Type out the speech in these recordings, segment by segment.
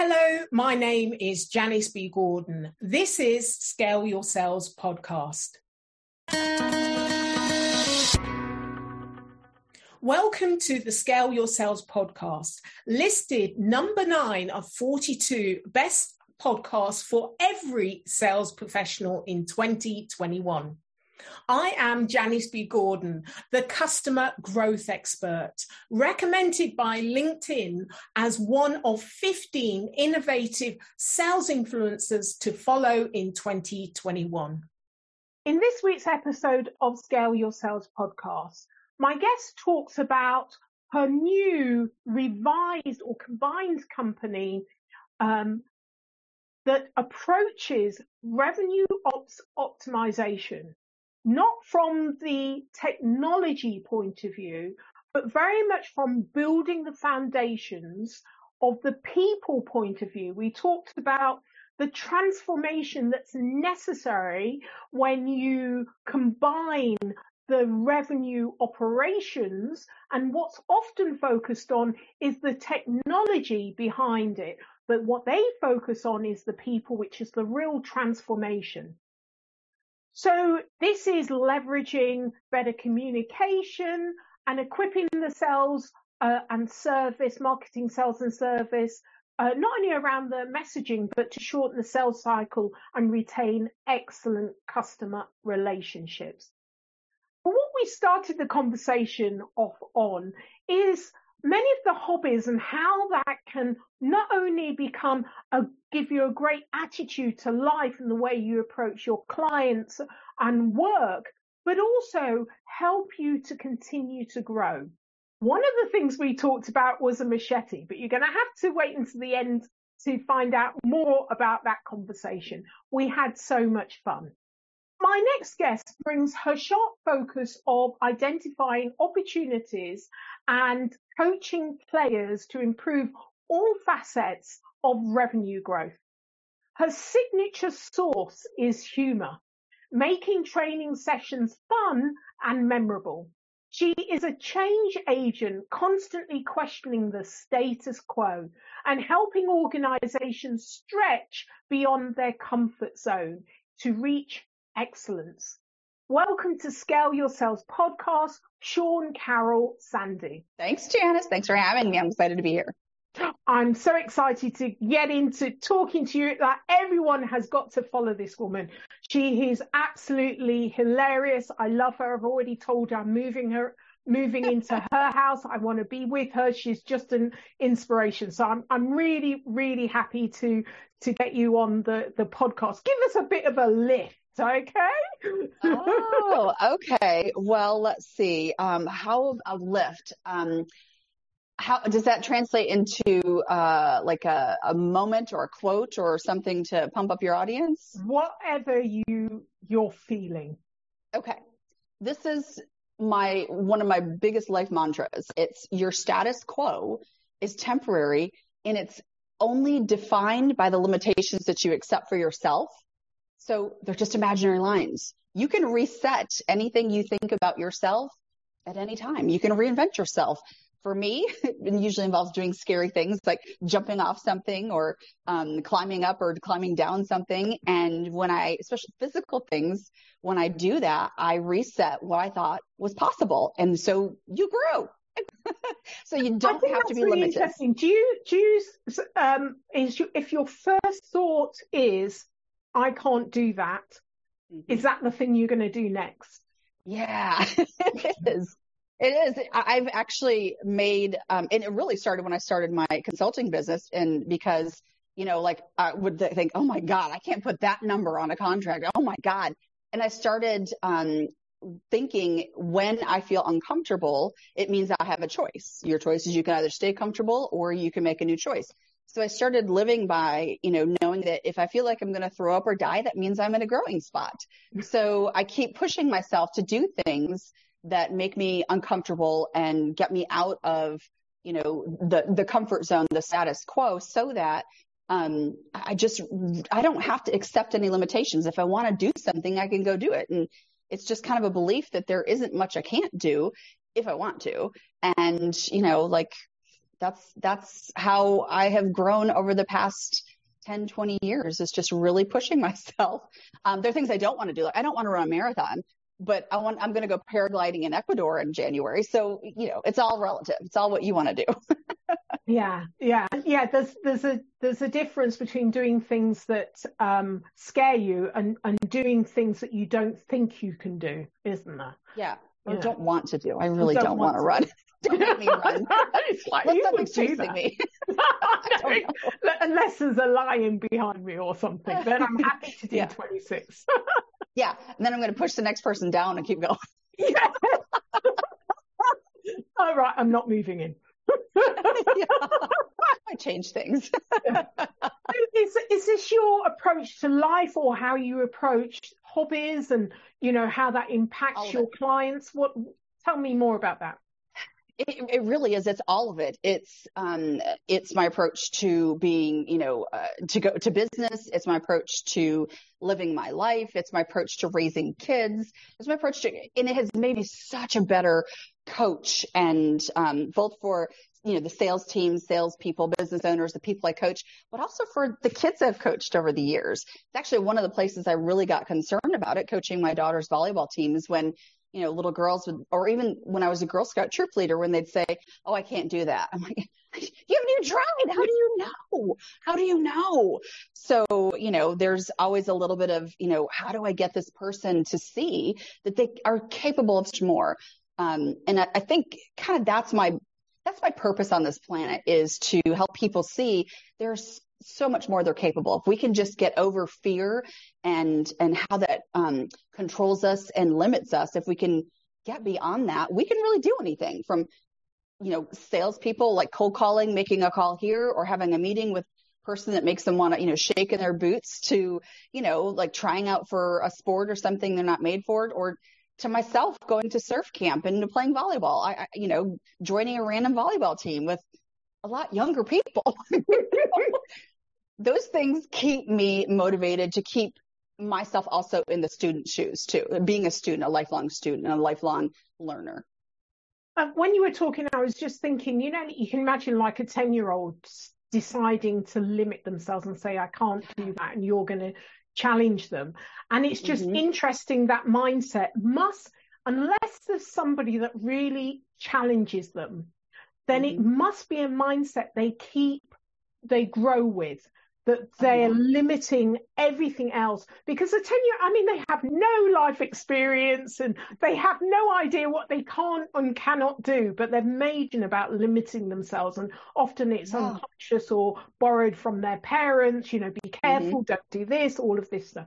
Hello, my name is Janice B. Gordon. This is Scale Your Sales podcast. Welcome to the Scale Your Sales podcast, listed number nine of 42 best podcasts for every sales professional in 2021. I am Janice B. Gordon, the customer growth expert, recommended by LinkedIn as one of 15 innovative sales influencers to follow in 2021. In this week's episode of Scale Your Sales podcast, my guest talks about her new revised or combined company um, that approaches revenue ops optimization not from the technology point of view, but very much from building the foundations of the people point of view. We talked about the transformation that's necessary when you combine the revenue operations and what's often focused on is the technology behind it. But what they focus on is the people, which is the real transformation. So this is leveraging better communication and equipping the sales uh, and service, marketing, sales and service, uh, not only around the messaging, but to shorten the sales cycle and retain excellent customer relationships. But what we started the conversation off on is many of the hobbies and how that can not only become a give you a great attitude to life and the way you approach your clients and work, but also help you to continue to grow. One of the things we talked about was a machete, but you're going to have to wait until the end to find out more about that conversation. We had so much fun. My next guest brings her sharp focus of identifying opportunities and coaching players to improve all facets of revenue growth. Her signature sauce is humor, making training sessions fun and memorable. She is a change agent, constantly questioning the status quo and helping organizations stretch beyond their comfort zone to reach excellence. Welcome to Scale Your Sales podcast, Shawn Karol Sandy. Thanks, Janice. Thanks for having me. I'm excited to be here. I'm so excited to get into talking to you that everyone has got to follow this woman. She is absolutely hilarious. I love her. I've already told her I'm moving her moving into her house. I want to be with her. She's just an inspiration. So I'm I'm really really happy to to get you on the the podcast. Give us a bit of a lift okay? oh, okay. Well, let's see. Um, how of a lift? Um, how does that translate into uh, like a, a moment or a quote or something to pump up your audience? Whatever you you're feeling. Okay. This is my one of my biggest life mantras. It's your status quo is temporary and it's only defined by the limitations that you accept for yourself. So they're just imaginary lines. You can reset anything you think about yourself at any time. You can reinvent yourself for me, it usually involves doing scary things like jumping off something or um, climbing up or climbing down something. And when I, especially physical things, when I do that, I reset what I thought was possible. And so you grew. so you don't have to be really limited. Interesting. Do you, do you, um, is you, if your first thought is, I can't do that, mm-hmm. is that the thing you're going to do next? Yeah, it is. It is. I've actually made, um, and it really started when I started my consulting business, and because you know, like I would think, oh my god, I can't put that number on a contract. Oh my god, and I started um, thinking when I feel uncomfortable, it means I have a choice. Your choice is you can either stay comfortable or you can make a new choice. So I started living by, you know, knowing that if I feel like I'm going to throw up or die, that means I'm in a growing spot. So I keep pushing myself to do things that make me uncomfortable and get me out of, you know, the, the comfort zone, the status quo so that um, I just, I don't have to accept any limitations. If I want to do something, I can go do it. And it's just kind of a belief that there isn't much I can't do if I want to. And, you know, like That's that's how I have grown over the past 10, 20 years is just really pushing myself. Um, there are things I don't want to do. Like I don't want to run a marathon, but I want, I'm going to go paragliding in Ecuador in January. So, you know, it's all relative. It's all what you want to do. yeah. Yeah. Yeah. There's, there's a, there's a difference between doing things that, um, scare you and, and doing things that you don't think you can do, isn't there? Yeah. I yeah. don't want to do. I really don't, don't want, want to run. Don't make me run. like, Let something's chasing me. Unless there's a lion behind me or something, then I'm happy to do yeah. 26. yeah. And then I'm going to push the next person down and keep going. yeah. All right. I'm not moving in. yeah. I change things. is, is this your approach to life or how you approach hobbies and, you know, how that impacts your clients? What, tell me more about that. It, it, really is. It's all of it. It's um, it's my approach to being, you know, uh, to go to business. It's my approach to living my life. It's my approach to raising kids. It's my approach to, and it has made me such a better coach, and um, both for you know the sales teams, salespeople, business owners, the people I coach, but also for the kids I've coached over the years. It's actually one of the places I really got concerned about it, coaching my daughter's volleyball teams when you know, little girls would, or even when I was a Girl Scout troop leader, when they'd say, Oh, I can't do that. I'm like, you haven't even tried. How do you know? How do you know? So, you know, there's always a little bit of, you know, how do I get this person to see that they are capable of more? Um, and I, I think kind of that's my, that's my purpose on this planet is to help people see there's so much more they're capable. If we can just get over fear and and how that um, controls us and limits us, if we can get beyond that, we can really do anything from you know salespeople like cold calling, making a call here, or having a meeting with person that makes them want to you know shake in their boots to you know like trying out for a sport or something they're not made for it or to myself going to surf camp and to playing volleyball I, I you know joining a random volleyball team with a lot younger people. Those things keep me motivated to keep myself also in the student shoes too, being a student, a lifelong student, and a lifelong learner. Uh, when you were talking, I was just thinking, you know, you can imagine like a 10 year old deciding to limit themselves and say, I can't do that. And you're going to challenge them. And it's just mm-hmm. interesting that mindset must, unless there's somebody that really challenges them, then mm-hmm. it must be a mindset they keep, they grow with, that they're mm-hmm. limiting everything else because the 10 year, I mean, they have no life experience and they have no idea what they can't and cannot do, but they're major about limiting themselves. And often it's yeah. unconscious or borrowed from their parents, you know, be careful, mm-hmm. don't do this, all of this stuff.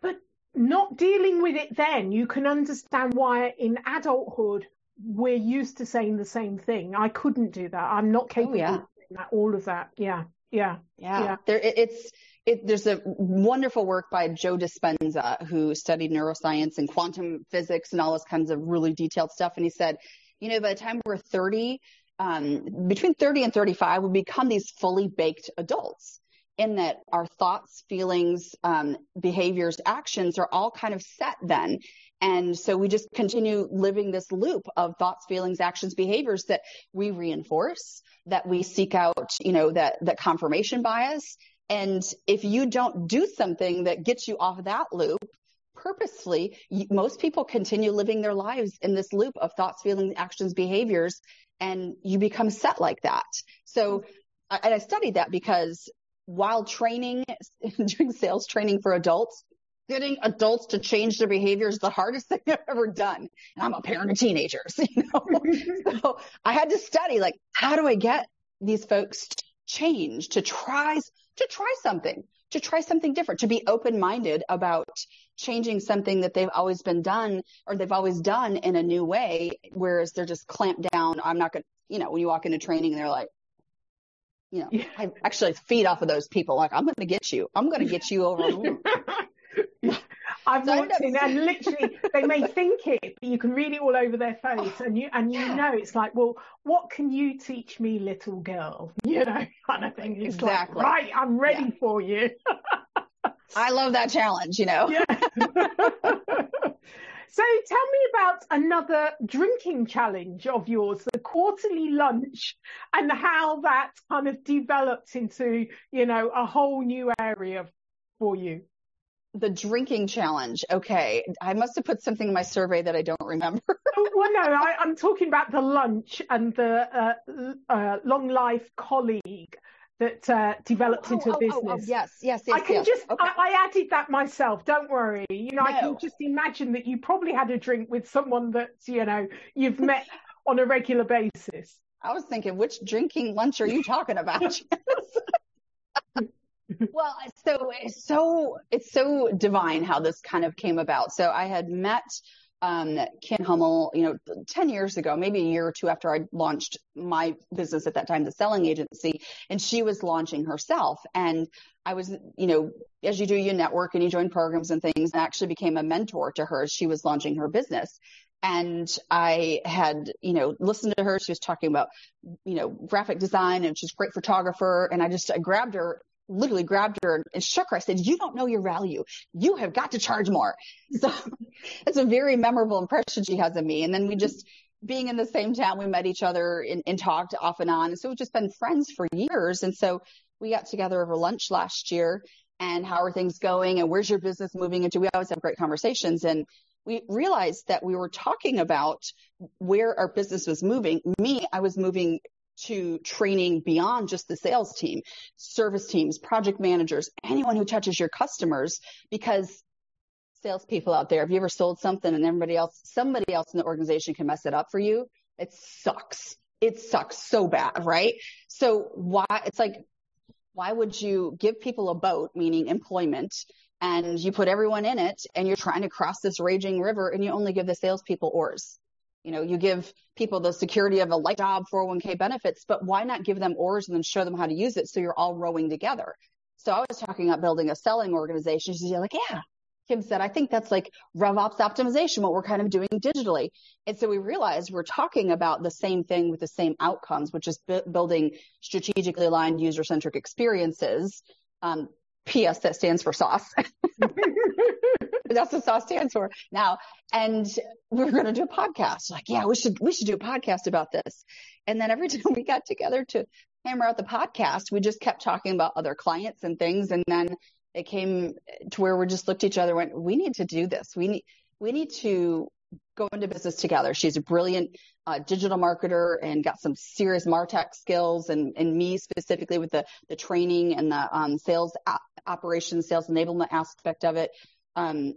But not dealing with it then, you can understand why in adulthood we're used to saying the same thing. I couldn't do that. I'm not capable oh, yeah. of that, all of that. Yeah. Yeah. Yeah. yeah. There, it, it's, it, there's a wonderful work by Joe Dispenza who studied neuroscience and quantum physics and all this kinds of really detailed stuff. And he said, you know, by the time we're 30, um, between 30 and 35, we become these fully baked adults in that our thoughts, feelings, um, behaviors, actions are all kind of set then. And so we just continue living this loop of thoughts, feelings, actions, behaviors that we reinforce, that we seek out, you know, that, that confirmation bias. And if you don't do something that gets you off that loop, purposefully, most people continue living their lives in this loop of thoughts, feelings, actions, behaviors, and you become set like that. So, and I studied that because while training, doing sales training for adults, getting adults to change their behavior is the hardest thing I've ever done. And I'm a parent of teenagers, you know. so I had to study like how do I get these folks to change, to try to try something, to try something different, to be open-minded about changing something that they've always been done or they've always done in a new way, whereas they're just clamped down. I'm not gonna, you know, when you walk into training, they're like, you know, yeah. I actually feed off of those people. Like, I'm going to get you. I'm going to get you over. I've so walked in and literally they may think it, but you can read it all over their face, and you and you yeah. know it's like, well, what can you teach me, little girl? You know, kind of thing. It's exactly. like, right, I'm ready yeah. for you. I love that challenge. You know. yeah. So tell me about another drinking challenge of yours, the quarterly lunch, and how that kind of developed into, you know, a whole new area for you. The drinking challenge. Okay. I must have put something in my survey that I don't remember. Oh, well, no, I, am talking about the lunch and the uh, uh, long life colleague that uh, developed oh, into a business. Oh, oh, yes, yes, yes. I can yes. just, okay. I, I, added that myself. Don't worry. You know, no. I can just imagine that you probably had a drink with someone that you know you've met on a regular basis. I was thinking, which drinking lunch are you talking about? well, so it's so it's so divine how this kind of came about. So I had met um, Kim Hummel, you know, 10 years ago, maybe a year or two after I launched my business at that time, the selling agency, and she was launching herself. And I was, you know, as you do, you network and you join programs and things, and actually became a mentor to her as she was launching her business. And I had, you know, listened to her. She was talking about, you know, graphic design and she's a great photographer. And I just, I grabbed her literally grabbed her and shook her. I said, you don't know your value. You have got to charge more. So it's a very memorable impression she has of me. And then we just, being in the same town, we met each other and, and talked off and on. And so we've just been friends for years. And so we got together over lunch last year and how are things going and where's your business moving into? We always have great conversations. And we realized that we were talking about where our business was moving. Me, I was moving to training beyond just the sales team, service teams, project managers, anyone who touches your customers, because salespeople out there, have you ever sold something and everybody else, somebody else in the organization can mess it up for you? It sucks. It sucks so bad, right? So why, it's like, why would you give people a boat, meaning employment, and you put everyone in it and you're trying to cross this raging river and you only give the salespeople oars? You know, you give people the security of a light job, 401k benefits, but why not give them oars and then show them how to use it so you're all rowing together? So I was talking about building a selling organization. She's like, yeah. Kim said, I think that's like RevOps optimization, what we're kind of doing digitally. And so we realized we're talking about the same thing with the same outcomes, which is bu- building strategically aligned user centric experiences. Um, PS that stands for sauce. That's what sauce stands for now. And we are going to do a podcast. Like, yeah, we should, we should do a podcast about this. And then every time we got together to hammer out the podcast, we just kept talking about other clients and things. And then it came to where we just looked at each other and went, we need to do this. We need, we need to go into business together. She's a brilliant uh, digital marketer and got some serious Martech skills and, and me specifically with the, the training and the um, sales operations, sales enablement aspect of it. Um,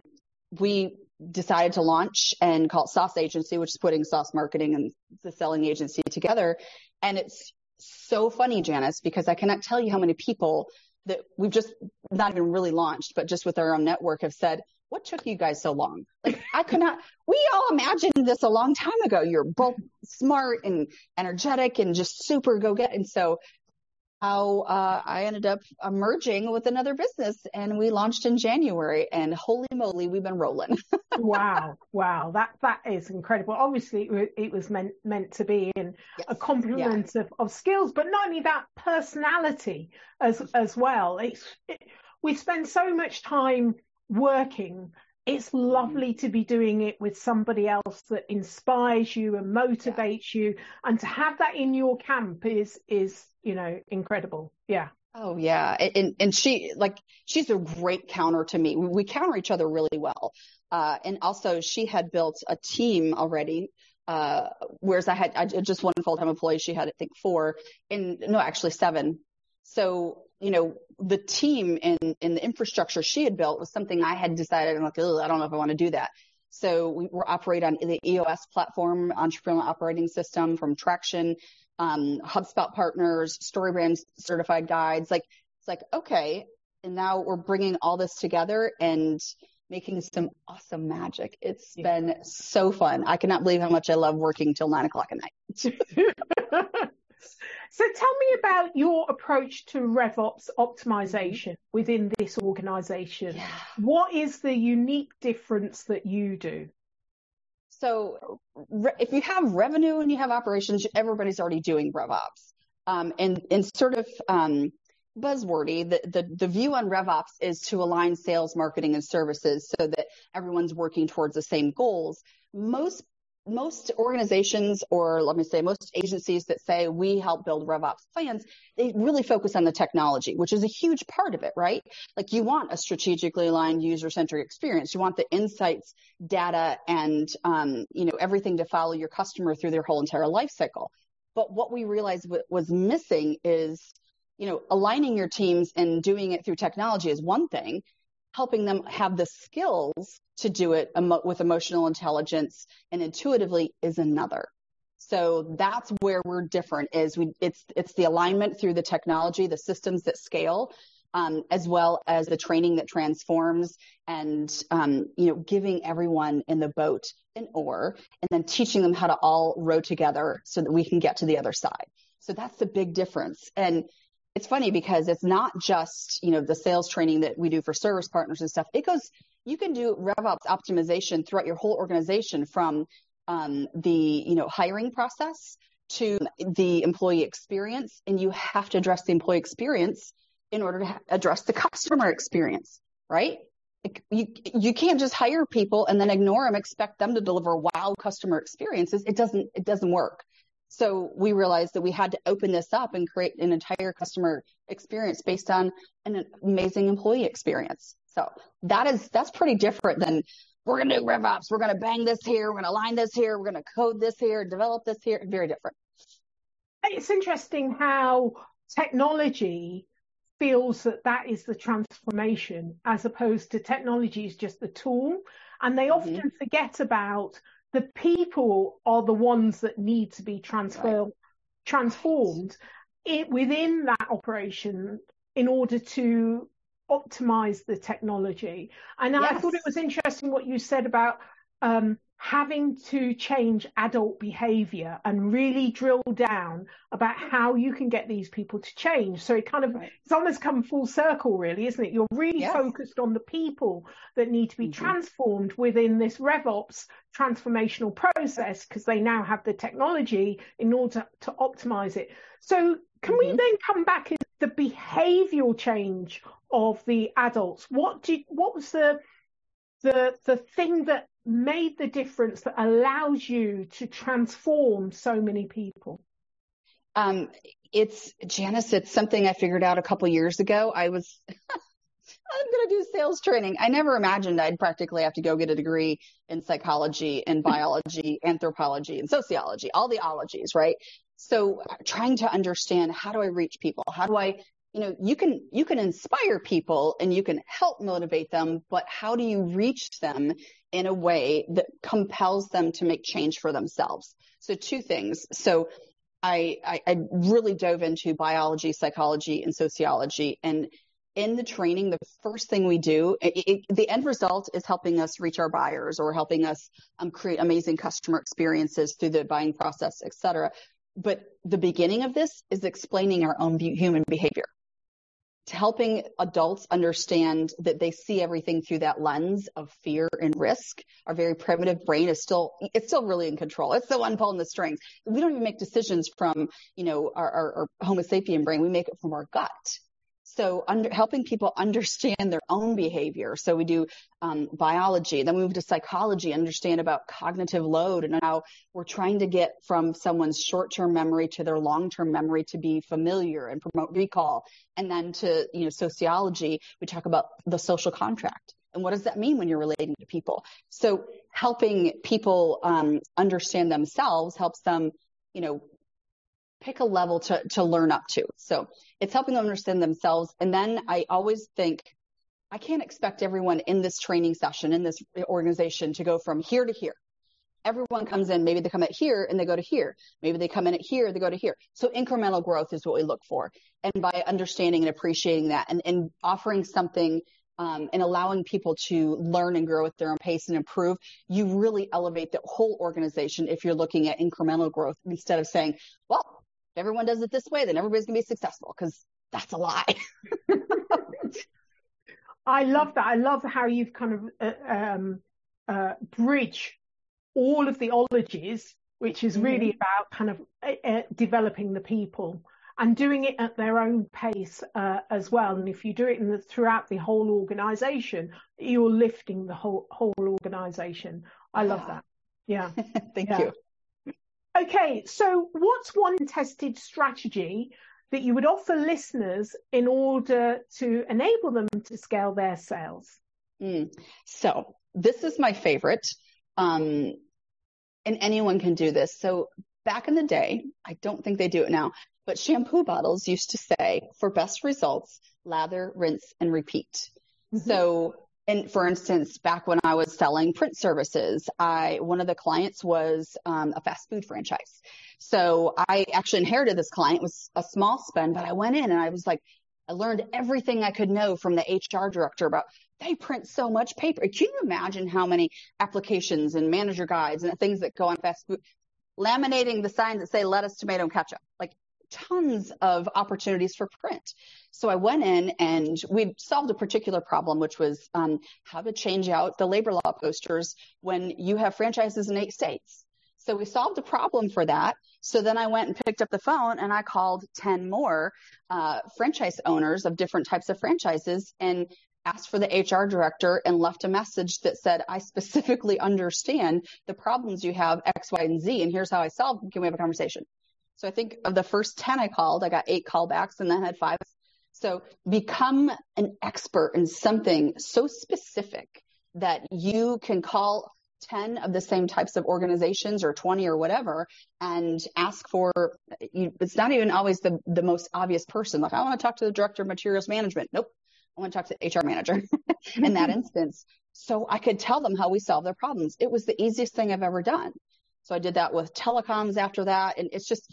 we decided to launch and call it Sauce Agency, which is putting sauce marketing and the selling agency together. And it's so funny, Janice, because I cannot tell you how many people that we've just not even really launched, but just with our own network have said, what took you guys so long? Like I could not, we all imagined this a long time ago. You're both smart and energetic and just super go get. And so how uh, I ended up merging with another business and we launched in January and holy moly, we've been rolling. wow. Wow. That, that is incredible. Obviously it was meant, meant to be in yes. a complement yeah. of, of skills, but not only that personality as, as well. It's, it, we spend so much time working it's lovely to be doing it with somebody else that inspires you and motivates yeah. you and to have that in your camp is is you know incredible. Yeah. Oh yeah. And and she like she's a great counter to me. We counter each other really well. Uh, and also she had built a team already uh, whereas I had I just one full-time employee. She had I think four and no actually seven. So you know, the team and, and the infrastructure she had built was something I had decided, I'm like, I don't know if I want to do that. So we were operate on the EOS platform, entrepreneurial operating system from Traction, um, HubSpot partners, StoryBrand certified guides. Like, it's like, okay. And now we're bringing all this together and making some awesome magic. It's yeah. been so fun. I cannot believe how much I love working till nine o'clock at night. So tell me about your approach to RevOps optimization within this organization. Yeah. What is the unique difference that you do? So if you have revenue and you have operations, everybody's already doing RevOps. Um, and, and sort of, um, buzzwordy. The, the, the view on RevOps is to align sales, marketing, and services so that everyone's working towards the same goals. Most most organizations or let me say most agencies that say we help build RevOps plans, they really focus on the technology, which is a huge part of it, right? Like you want a strategically aligned user-centric experience. You want the insights, data, and um, you know everything to follow your customer through their whole entire life cycle. But what we realized w- was missing is, you know, aligning your teams and doing it through technology is one thing. Helping them have the skills to do it emo- with emotional intelligence and intuitively is another. So that's where we're different is we, it's, it's the alignment through the technology, the systems that scale, um, as well as the training that transforms and, um, you know, giving everyone in the boat an oar and then teaching them how to all row together so that we can get to the other side. So that's the big difference. And it's funny because it's not just, you know, the sales training that we do for service partners and stuff. It goes, you can do RevOps optimization throughout your whole organization from um, the, you know, hiring process to the employee experience. And you have to address the employee experience in order to address the customer experience, right? You, you can't just hire people and then ignore them, expect them to deliver wow customer experiences. It doesn't, it doesn't work. So we realized that we had to open this up and create an entire customer experience based on an amazing employee experience. So that is, that's pretty different than we're going to do RevOps. We're going to bang this here. We're going to line this here. We're going to code this here, develop this here. Very different. It's interesting how technology feels that that is the transformation as opposed to technology is just the tool. And they often mm-hmm. forget about the people are the ones that need to be transfer, right. transformed it, within that operation in order to optimize the technology. And yes. I thought it was interesting what you said about um, having to change adult behavior and really drill down about how you can get these people to change. So it kind of, right. it's almost come full circle, really, isn't it? You're really yes. focused on the people that need to be mm-hmm. transformed within this RevOps transformational process because they now have the technology in order to, to optimize it. So can mm-hmm. we then come back to the behavioral change of the adults? What did, what was the, the, the thing that made the difference that allows you to transform so many people? Um, it's Janice. It's something I figured out a couple years ago. I was, I'm going to do sales training. I never imagined I'd practically have to go get a degree in psychology and biology, anthropology and sociology, all the ologies, right? So trying to understand how do I reach people? How do I you know you can you can inspire people and you can help motivate them but how do you reach them in a way that compels them to make change for themselves? So two things. So I, I, I really dove into biology psychology and sociology. And in the training the first thing we do it, it, the end result is helping us reach our buyers or helping us um, create amazing customer experiences through the buying process et cetera. But the beginning of this is explaining our own human behavior helping adults understand that they see everything through that lens of fear and risk. Our very primitive brain is still, it's still really in control. It's the one pulling the strings. We don't even make decisions from, you know, our, our, our Homo sapien brain. We make it from our gut. So under, helping people understand their own behavior. So we do um, biology, then we move to psychology, understand about cognitive load and how we're trying to get from someone's short-term memory to their long-term memory to be familiar and promote recall. And then to, you know, sociology, we talk about the social contract. And what does that mean when you're relating to people? So helping people um, understand themselves helps them, you know, pick a level to, to learn up to. So it's helping them understand themselves. And then I always think I can't expect everyone in this training session, in this organization to go from here to here. Everyone comes in, maybe they come at here and they go to here. Maybe they come in at here, they go to here. So incremental growth is what we look for. And by understanding and appreciating that and, and offering something um, and allowing people to learn and grow at their own pace and improve, you really elevate the whole organization if you're looking at incremental growth instead of saying, well, if everyone does it this way, then everybody's going to be successful because that's a lie. I love that. I love how you've kind of uh, um, uh, bridge all of the ologies, which is really mm-hmm. about kind of uh, uh, developing the people and doing it at their own pace uh, as well. And if you do it the, throughout the whole organization, you're lifting the whole whole organization. I love that. Yeah. Thank yeah. you. Okay, so what's one tested strategy that you would offer listeners in order to enable them to scale their sales? Mm. So this is my favorite. Um, and anyone can do this. So back in the day, I don't think they do it now, but shampoo bottles used to say for best results, lather, rinse, and repeat. Mm-hmm. So and for instance, back when I was selling print services, I one of the clients was um, a fast food franchise. So I actually inherited this client. It was a small spend, but I went in and I was like, I learned everything I could know from the HR director about they print so much paper. Can you imagine how many applications and manager guides and things that go on fast food? Laminating the signs that say lettuce, tomato, and ketchup. Like tons of opportunities for print. So I went in and we solved a particular problem, which was um, how to change out the labor law posters when you have franchises in eight states. So we solved a problem for that. So then I went and picked up the phone and I called 10 more uh, franchise owners of different types of franchises and asked for the HR director and left a message that said, I specifically understand the problems you have X, Y, and Z, and here's how I solve them. Can we have a conversation? So I think of the first 10 I called, I got eight callbacks and then had five. So become an expert in something so specific that you can call 10 of the same types of organizations or 20 or whatever and ask for you, it's not even always the, the most obvious person. Like i want to talk to the director of materials management. Nope. I want to talk to the hr manager in that instance. So i could tell them how we solve their problems. It was the easiest thing i've ever done. So i did that with telecoms after that and it's just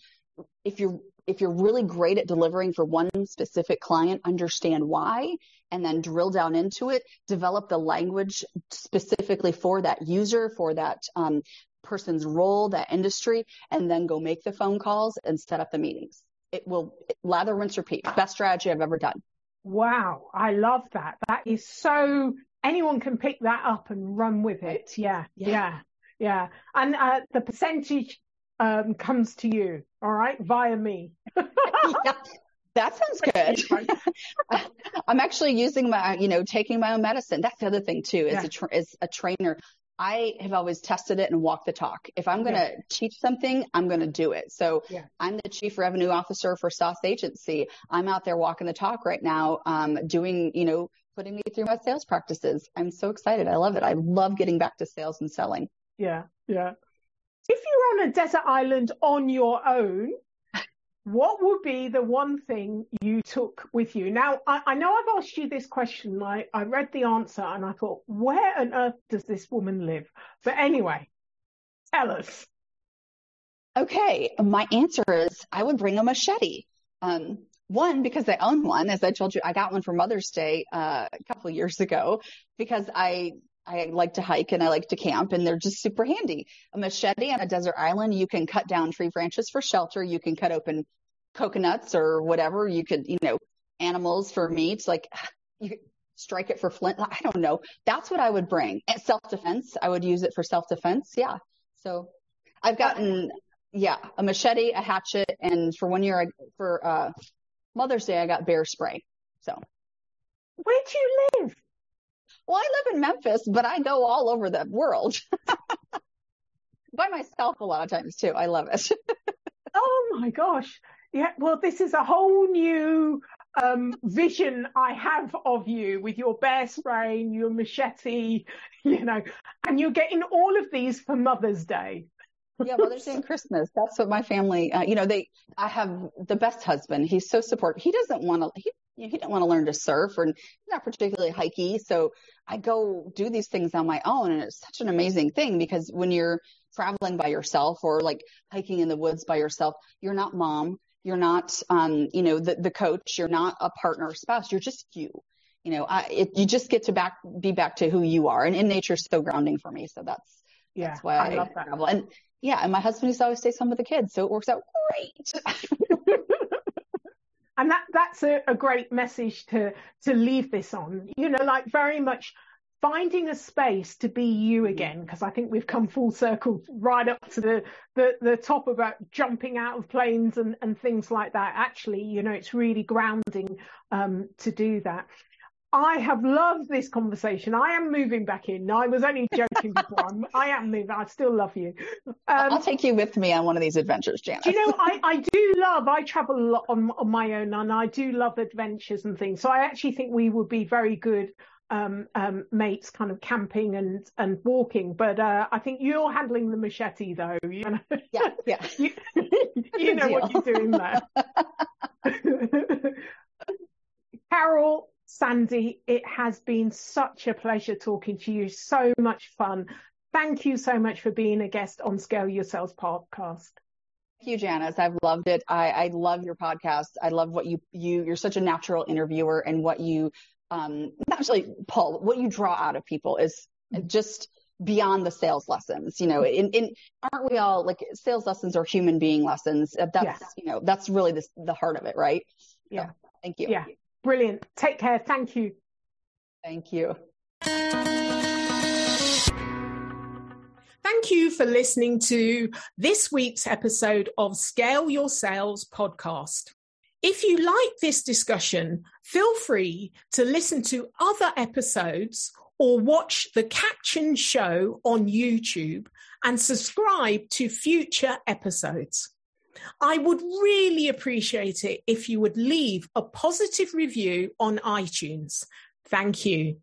if you're if you're really great at delivering for one specific client, understand why and then drill down into it, develop the language specifically for that user, for that um, person's role, that industry, and then go make the phone calls and set up the meetings. It will lather, rinse, repeat. Best strategy I've ever done. Wow. I love that. That is so, anyone can pick that up and run with it. Yeah. Yeah. Yeah. yeah. And uh, the percentage um, comes to you, all right, via me. yeah, that sounds good. I'm actually using my, you know, taking my own medicine. That's the other thing too, as yeah. a tra- as a trainer. I have always tested it and walked the talk. If I'm going to yeah. teach something, I'm going to do it. So yeah. I'm the chief revenue officer for Sauce Agency. I'm out there walking the talk right now, um, doing, you know, putting me through my sales practices. I'm so excited. I love it. I love getting back to sales and selling. Yeah. Yeah if you're on a desert island on your own, what would be the one thing you took with you? Now, I, I, know I've asked you this question. I, I read the answer and I thought, where on earth does this woman live? But anyway, tell us. Okay, my answer is I would bring a machete. Um, one, because I own one, as I told you, I got one for Mother's Day uh, a couple years ago because I I like to hike and I like to camp and they're just super handy. A machete on a desert island, you can cut down tree branches for shelter. You can cut open coconuts or whatever. You could, you know, animals for meat. Like you strike it for flint. I don't know. That's what I would bring. Self defense. I would use it for self defense. Yeah. So I've gotten, yeah, a machete, a hatchet, and for one year, for uh, Mother's Day, I got bear spray. So. Where do you live? Well, I live in Memphis, but I go all over the world by myself a lot of times too. I love it. oh my gosh. Yeah. Well, this is a whole new um, vision I have of you with your bear spray, your machete, you know, and you're getting all of these for Mother's Day. yeah, Mother's Day and Christmas. That's what my family, uh, you know, they, I have the best husband. He's so supportive. He doesn't want to, he he didn't want to learn to surf or not particularly hikey. So I go do these things on my own. And it's such an amazing thing because when you're traveling by yourself or like hiking in the woods by yourself, you're not mom. You're not, um, you know, the, the coach. You're not a partner or spouse. You're just you. You know, I, it, you just get to back, be back to who you are. And in nature is so grounding for me. So that's, yeah, that's why I, I love that. travel. And yeah, and my husband used to always stays home with the kids. So it works out great. and that that's a, a great message to to leave this on you know like very much finding a space to be you mm. again because I think we've come full circle right up to the, the the top about jumping out of planes and and things like that. Actually, you know, it's really grounding um, to do that. I have loved this conversation. I am moving back in. I was only joking before. I'm, I am moving. I still love you. Um, I'll take you with me on one of these adventures, Janice. Do you know, I, I do love, I travel a lot on, on my own and I do love adventures and things. So I actually think we would be very good um, um, mates kind of camping and, and walking. But uh, I think you're handling the machete though. You know? Yeah, yeah. you, you know what you're doing there. Karol, Sandy, it has been such a pleasure talking to you. So much fun. Thank you so much for being a guest on Scale Your Sales podcast. Thank you, Janice. I've loved it. I, I love your podcast. I love what you you you're such a natural interviewer and what you um, actually, Paul, what you draw out of people is just beyond the sales lessons. You know, in, in aren't we all like sales lessons or human being lessons? Uh, that's yeah. you know that's really the the heart of it, right? Yeah. So, thank you. Yeah. Brilliant. Take care. Thank you. Thank you. Thank you for listening to this week's episode of Scale Your Sales podcast. If you like this discussion, feel free to listen to other episodes or watch the caption show on YouTube and subscribe to future episodes. I would really appreciate it if you would leave a positive review on iTunes. Thank you.